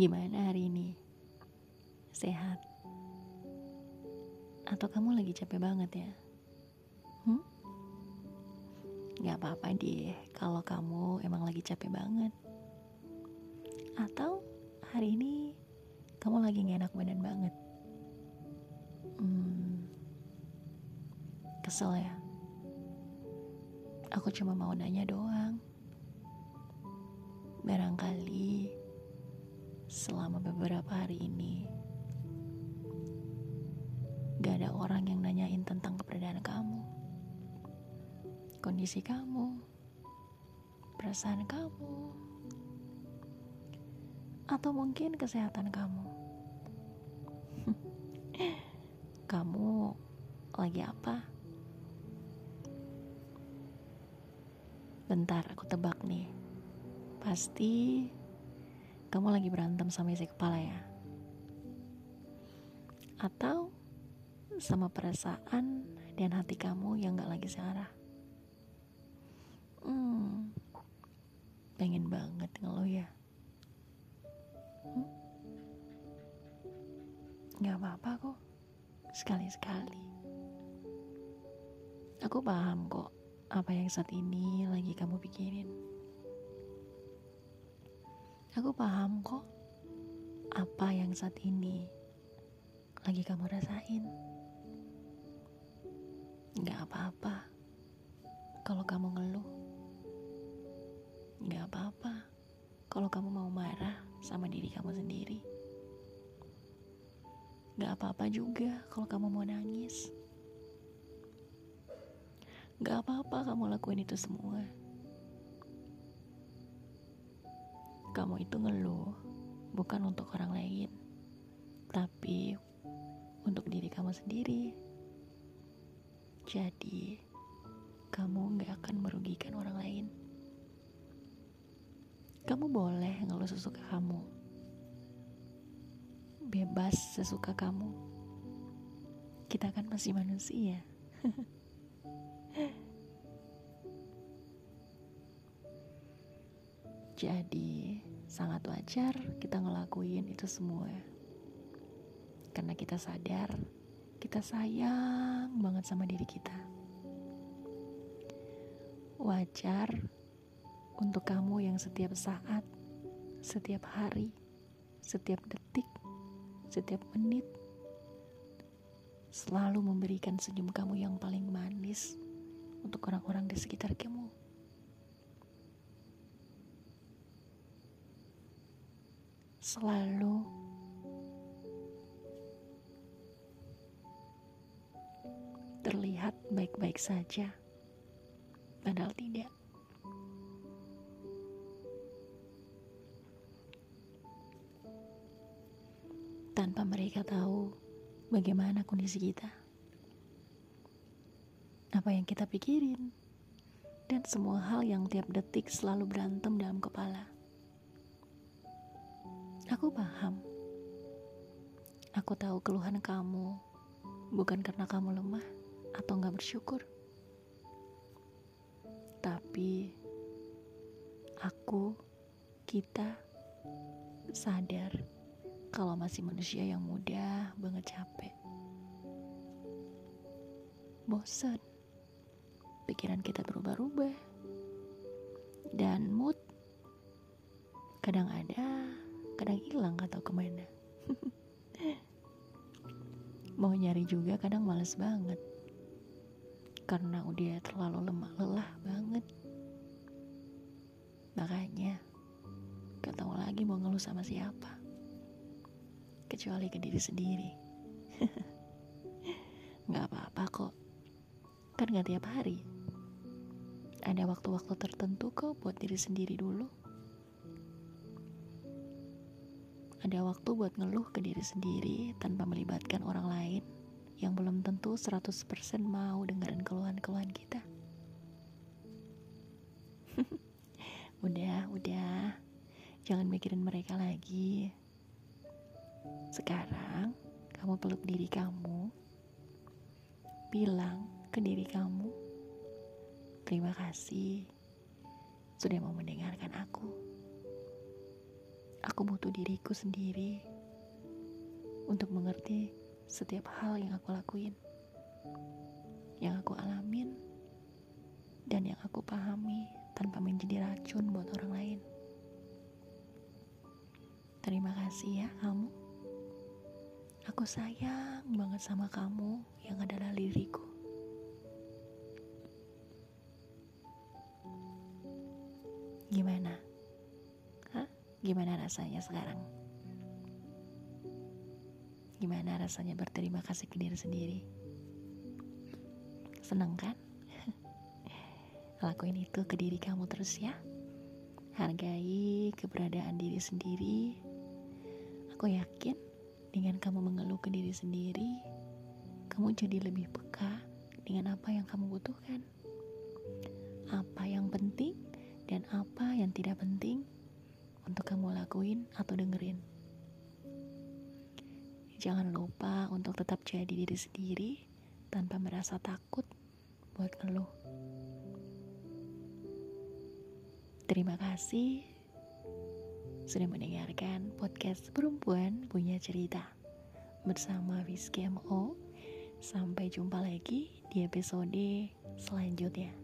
Gimana hari ini? Sehat? Atau kamu lagi capek banget ya? Hmm? Gak apa-apa deh kalau kamu emang lagi capek banget. Atau hari ini kamu lagi gak enak badan banget. Hmm, kesel ya? Aku cuma mau nanya doang. Barangkali selama beberapa hari ini gak ada orang yang nanyain tentang keberadaan kamu, kondisi kamu, perasaan kamu, atau mungkin kesehatan kamu. kamu lagi apa? Bentar, aku tebak nih. Pasti kamu lagi berantem sama isi kepala ya? Atau sama perasaan dan hati kamu yang gak lagi searah? Hmm, pengen banget ngeluh ya? Hmm? Gak apa-apa kok, sekali-sekali. Aku paham kok apa yang saat ini lagi kamu pikirin. Aku paham kok apa yang saat ini lagi kamu rasain. Gak apa-apa kalau kamu ngeluh. Gak apa-apa kalau kamu mau marah sama diri kamu sendiri. Gak apa-apa juga kalau kamu mau nangis. Gak apa-apa kamu lakuin itu semua. Kamu itu ngeluh bukan untuk orang lain, tapi untuk diri kamu sendiri. Jadi, kamu gak akan merugikan orang lain. Kamu boleh ngeluh sesuka kamu. Bebas sesuka kamu. Kita kan masih manusia. Jadi, sangat wajar kita ngelakuin itu semua. Karena kita sadar, kita sayang banget sama diri kita. Wajar untuk kamu yang setiap saat, setiap hari, setiap detik, setiap menit selalu memberikan senyum kamu yang paling manis untuk orang-orang di sekitar kamu. Selalu terlihat baik-baik saja, padahal tidak. Tanpa mereka tahu bagaimana kondisi kita, apa yang kita pikirin, dan semua hal yang tiap detik selalu berantem dalam kepala. Aku paham. Aku tahu keluhan kamu bukan karena kamu lemah atau nggak bersyukur. Tapi aku, kita sadar kalau masih manusia yang mudah banget capek. Bosan. Pikiran kita berubah-ubah. Dan mood kadang ada, kadang hilang atau ke mana. Mau nyari juga kadang males banget. Karena udah terlalu lemah lelah banget. Makanya gak tahu lagi mau ngeluh sama siapa. Kecuali ke diri sendiri. Nggak apa-apa kok. Kan gak tiap hari. Ada waktu-waktu tertentu kok buat diri sendiri dulu Ada waktu buat ngeluh ke diri sendiri tanpa melibatkan orang lain yang belum tentu 100% mau dengerin keluhan-keluhan kita. udah, udah. Jangan mikirin mereka lagi. Sekarang kamu peluk diri kamu. Bilang ke diri kamu, terima kasih sudah mau mendengarkan aku. Aku butuh diriku sendiri untuk mengerti setiap hal yang aku lakuin, yang aku alamin, dan yang aku pahami tanpa menjadi racun buat orang lain. Terima kasih ya kamu. Aku sayang banget sama kamu yang adalah diriku. Gimana rasanya sekarang? Gimana rasanya berterima kasih ke diri sendiri? Seneng kan? Lakuin itu ke diri kamu terus ya. Hargai keberadaan diri sendiri. Aku yakin dengan kamu mengeluh ke diri sendiri, kamu jadi lebih peka dengan apa yang kamu butuhkan. Apa yang penting dan apa yang tidak penting untuk kamu lakuin atau dengerin. Jangan lupa untuk tetap jadi diri sendiri tanpa merasa takut buat ngeluh. Terima kasih sudah mendengarkan podcast perempuan punya cerita bersama Rizky MO. Sampai jumpa lagi di episode selanjutnya.